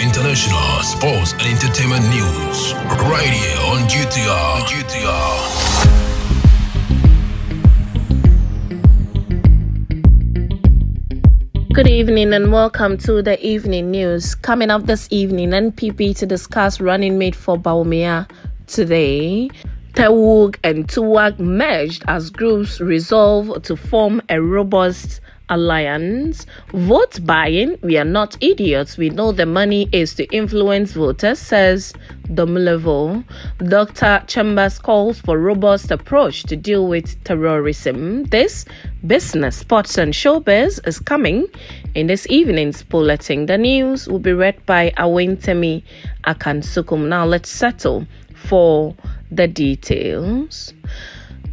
international sports and entertainment news right here on GTR. GTR. Good evening and welcome to the evening news. Coming up this evening, NPP to discuss running mate for Bawumia today. TEWUG and TUWAG merged as groups resolve to form a robust alliance. Vote buying, we are not idiots. We know the money is to influence voters, says Domelevo. Dr. Chambas calls for robust approach to deal with terrorism. This business, sports and showbiz is coming in this evening's bulletin. The news will be read by Awentemi Akansukum. Now let's settle for the details.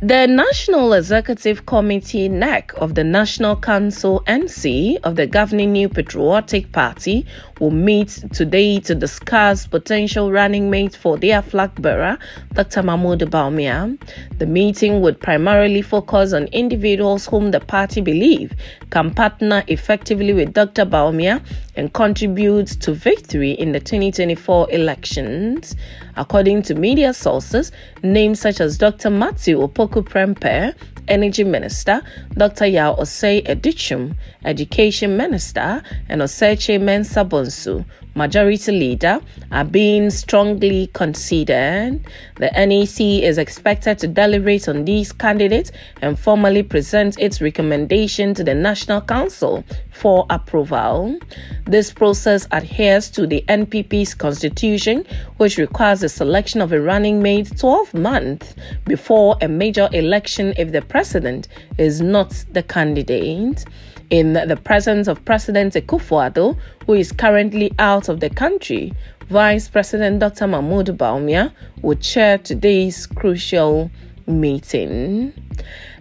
The National Executive Committee NEC of the National Council NC of the governing New Patriotic Party will meet today to discuss potential running mates for their flag bearer, Dr. Mahmoud Bawumia. The meeting would primarily focus on individuals whom the party believe can partner effectively with Dr. Bawumia and contribute to victory in the 2024 elections. According to media sources, names such as Dr. Matthew Opoku Prempeh, Energy Minister, Dr. Yaw Osei Adutwum, Education Minister, and Osei Kyei-Mensah-Bonsu majority leader are being strongly considered. The NEC is expected to deliberate on these candidates and formally present its recommendation to the National Council for approval. This process adheres to the NPP's constitution, which requires the selection of a running mate 12 months before a major election if the president is not the candidate in the presence of President Akufo-Addo, who is currently out of the country. Vice President Dr. Mahmoud Bawumia will chair today's crucial meeting.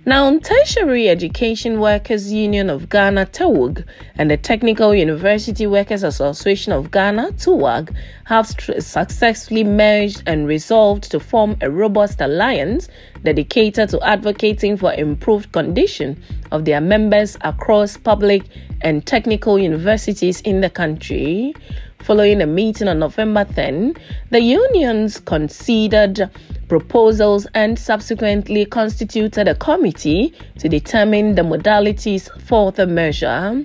Now, Tertiary Education Workers Union of Ghana, TEWUG, and the Technical University Workers Association of Ghana, TUWAG, have successfully merged and resolved to form a robust alliance dedicated to advocating for improved condition of their members across public and technical universities in the country. Following a meeting on November 10, the unions considered proposals and subsequently constituted a committee to determine the modalities for the measure.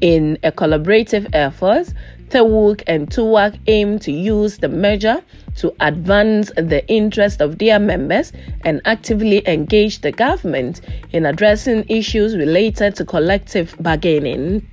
In a collaborative effort, TEWUG and TUWAG aim to use the measure to advance the interest of their members and actively engage the government in addressing issues related to collective bargaining.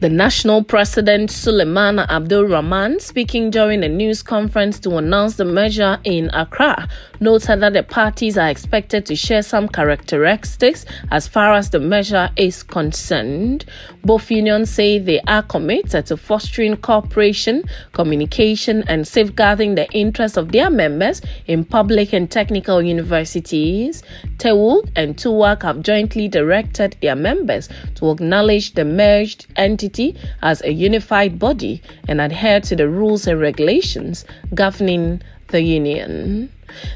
The national president Suleiman Abdul Rahman, speaking during a news conference to announce the measure in Accra, noted that the parties are expected to share some characteristics as far as the measure is concerned. Both unions say they are committed to fostering cooperation, communication, and safeguarding the interests of their members in public and technical universities. TEWUG and TUWAG have jointly directed their members to acknowledge the merged entity as a unified body and adhere to the rules and regulations governing the union.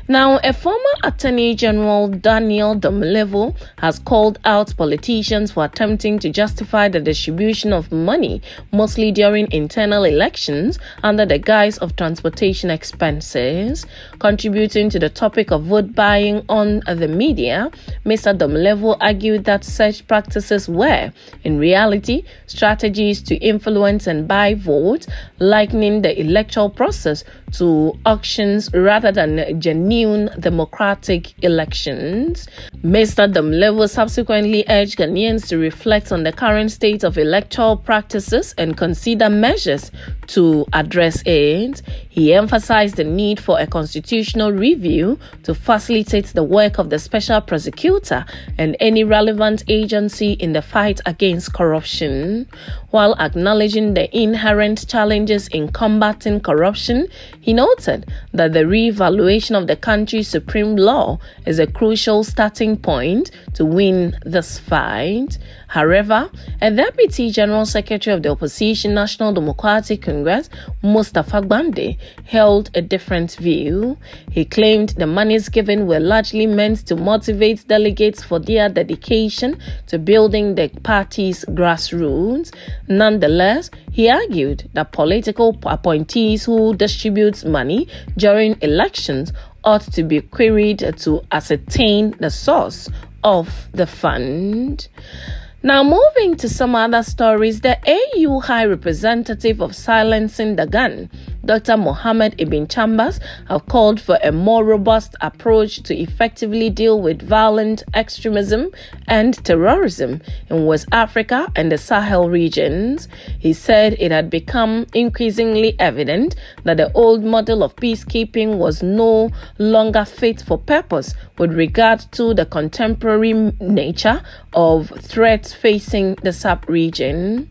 Now, a former Attorney General Daniel Domelevo has called out politicians for attempting to justify the distribution of money, mostly during internal elections, under the guise of transportation expenses. Contributing to the topic of vote buying on the media, Mr. Domelevo argued that such practices were, in reality, strategies to influence and buy votes, likening the electoral process to auctions rather than genuine democratic elections. Mr. Domelevo subsequently urged Ghanaians to reflect on the current state of electoral practices and consider measures to address it. He emphasized the need for a constitutional review to facilitate the work of the special prosecutor and any relevant agency in the fight against corruption. While acknowledging the inherent challenges in combating corruption, he noted that the re-evaluation of the country's supreme law is a crucial starting point to win this fight. However, a Deputy General Secretary of the Opposition National Democratic Congress, Mustafa Gbande, held a different view. He claimed the monies given were largely meant to motivate delegates for their dedication to building the party's grassroots. Nonetheless, he argued that political appointees who distribute money during elections ought to be queried to ascertain the source of the fund. Now, moving to some other stories, the AU High Representative of Silencing the Gun Dr. Mohammed Ibn Chambas have called for a more robust approach to effectively deal with violent extremism and terrorism in West Africa and the Sahel regions. He said it had become increasingly evident that the old model of peacekeeping was no longer fit for purpose with regard to the contemporary nature of threats facing the sub region.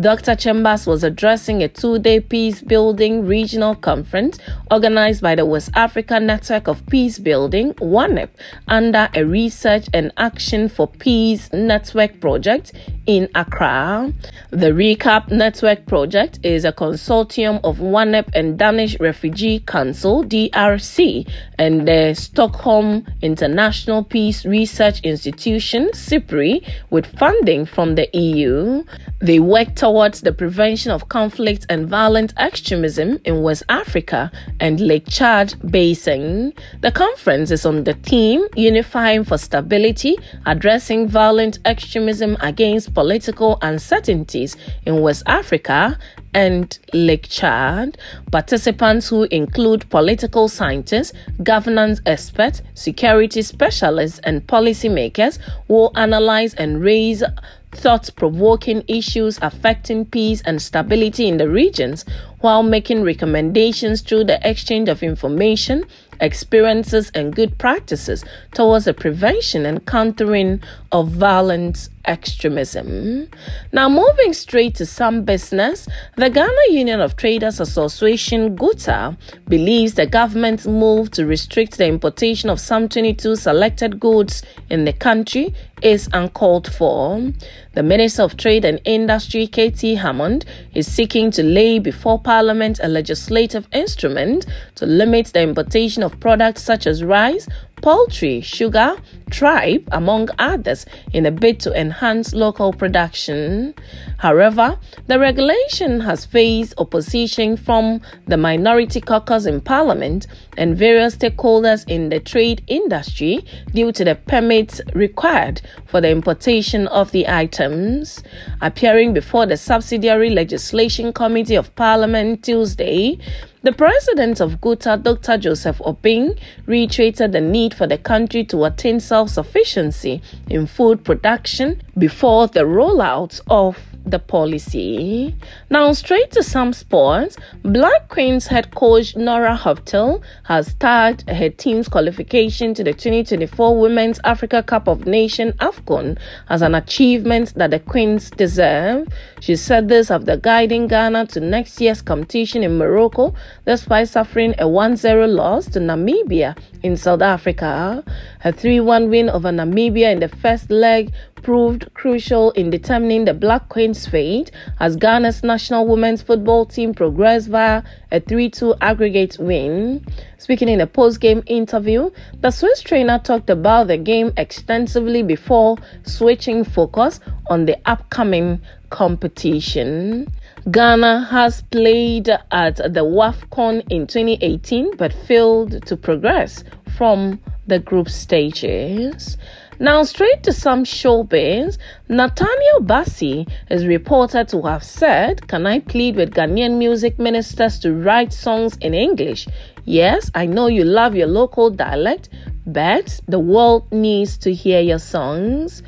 Dr. Chambas was addressing a two day peace building regional conference organized by the West Africa Network of Peace Building, WANEP, under a Research and Action for Peace Network project in Accra. The RECAP Network project is a consortium of WANEP and Danish Refugee Council, DRC, and the Stockholm International Peace Research Institution, SIPRI, with funding from the EU. They work towards the prevention of conflict and violent extremism in West Africa and Lake Chad Basin. The conference is on the theme Unifying for Stability, addressing violent extremism against political uncertainties in West Africa and Lake Chad. Participants who include political scientists, governance experts, security specialists, and policymakers will analyze and raise thought provoking issues affecting peace and stability in the regions while making recommendations through the exchange of information, experiences, and good practices towards the prevention and countering of violent extremism. Now, moving straight to some business, the Ghana Union of Traders Association, GUTA, believes the government's move to restrict the importation of some 22 selected goods in the country is uncalled for. The Minister of Trade and Industry, KT Hammond, is seeking to lay before Parliament a legislative instrument to limit the importation of products such as rice, poultry, sugar, tripe, among others, in a bid to enhance local production. However, the regulation has faced opposition from the minority caucus in Parliament and various stakeholders in the trade industry due to the permits required for the importation of the items. Appearing before the Subsidiary Legislation Committee of Parliament Tuesday, the president of GUTA, Dr. Joseph Obeng, reiterated the need for the country to attain self sufficiency in food production before the rollout of the policy. Now, straight to some sports. Black Queens head coach Nora Häuptle has tagged her team's qualification to the 2024 Women's Africa Cup of Nations AFCON as an achievement that the Queens deserve. She said this after guiding Ghana to next year's competition in Morocco despite suffering a 1 0 loss to Namibia in South Africa. Her 3 1 win over Namibia in the first leg proved crucial in determining the Black Queen's fate as Ghana's national women's football team progressed via a 3 2 aggregate win. Speaking in a post game interview, the Swiss trainer talked about the game extensively before switching focus on the upcoming competition. Ghana has played at the WAFCON in 2018 but failed to progress from the group stages. Now, straight to some showbiz, Nathaniel Bassey is reported to have said, Can I plead with Ghanaian music ministers to write songs in English? Yes, I know you love your local dialect, but the world needs to hear your songs.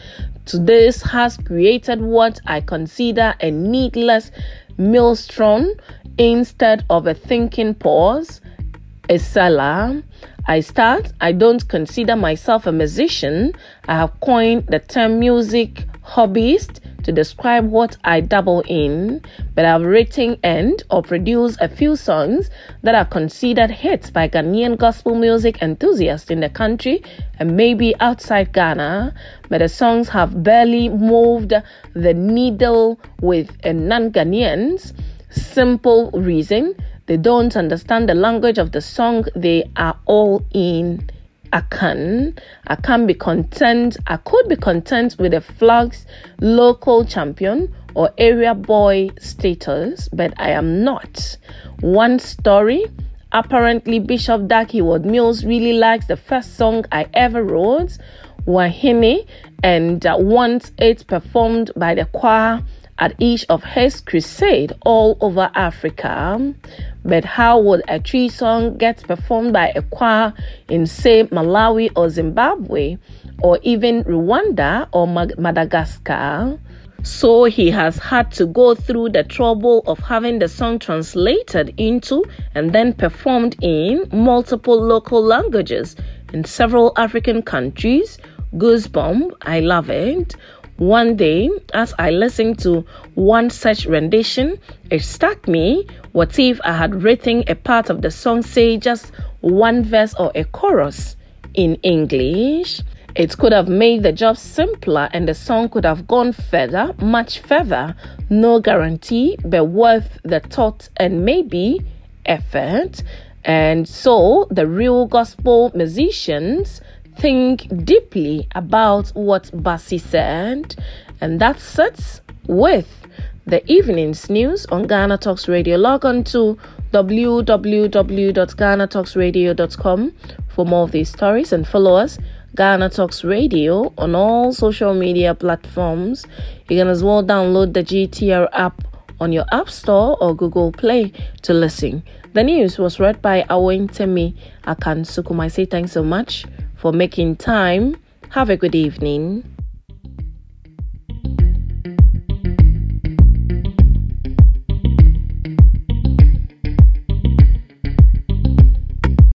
This has created what I consider a needless maelstrom instead of a thinking pause a seller. I start, I don't consider myself a musician. I have coined the term music hobbyist to describe what I dabble in, but I've written and or produced a few songs that are considered hits by Ghanaian gospel music enthusiasts in the country and maybe outside Ghana, but the songs have barely moved the needle with non Ghanaians. Simple reason they don't understand the language of the song they are all in. I can. I can be content. I could be content with a flag's local champion or area boy status, but I am not. One story. Apparently, Bishop Dag Heward-Mills really likes the first song I ever wrote, Wahine, and uh, wants it performed by the choir at each of his crusade all over Africa. But how would a Twi song get performed by a choir in, say, Malawi or Zimbabwe, or even Rwanda or Madagascar? So he has had to go through the trouble of having the song translated into and then performed in multiple local languages in several African countries. Goosebump, I love it. One day, as I listened to one such rendition, it struck me what if I had written a part of the song, say just one verse or a chorus in English? It could have made the job simpler and the song could have gone further, much further. No guarantee, but worth the thought and maybe effort. And so the real gospel musicians think deeply about what Bassey said, and that sets with the evening's news on Ghana Talks Radio. Log on to www.ghanatalksradio.com for more of these stories and follow us, Ghana Talks Radio, on all social media platforms. You can as well download the GTR app on your App Store or Google Play to listen. The news was read by Awentemi Akansukum. I say thanks so much for making time. Have a good evening.